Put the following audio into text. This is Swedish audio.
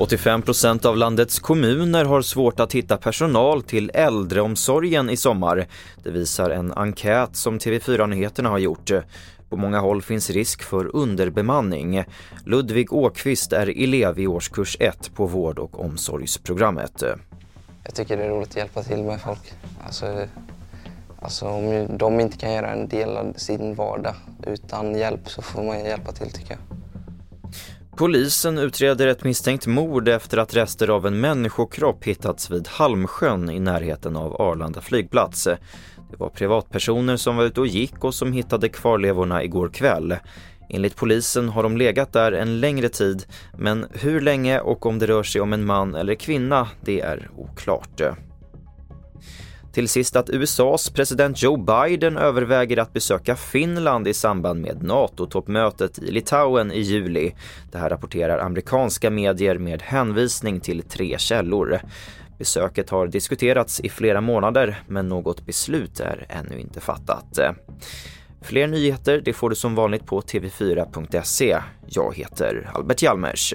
85 procent av landets kommuner har svårt att hitta personal till äldreomsorgen i sommar. Det visar en enkät som TV4 Nyheterna har gjort. På många håll finns risk för underbemanning. Ludvig Åkvist är elev i årskurs 1 på vård och omsorgsprogrammet. Jag tycker det är roligt att hjälpa till med folk. Alltså, alltså om de inte kan göra en del av sin vardag utan hjälp så får man hjälpa till tycker jag. Polisen utreder ett misstänkt mord efter att rester av en människokropp hittats vid Halmsjön i närheten av Arlanda flygplats. Det var privatpersoner som var ute och gick och som hittade kvarlevorna igår kväll. Enligt polisen har de legat där en längre tid, men hur länge och om det rör sig om en man eller kvinna, det är oklart. Till sist att USAs president Joe Biden överväger att besöka Finland i samband med NATO-toppmötet i Litauen i juli. Det här rapporterar amerikanska medier med hänvisning till tre källor. Besöket har diskuterats i flera månader men något beslut är ännu inte fattat. Fler nyheter det får du som vanligt på tv4.se. Jag heter Albert Hjalmers.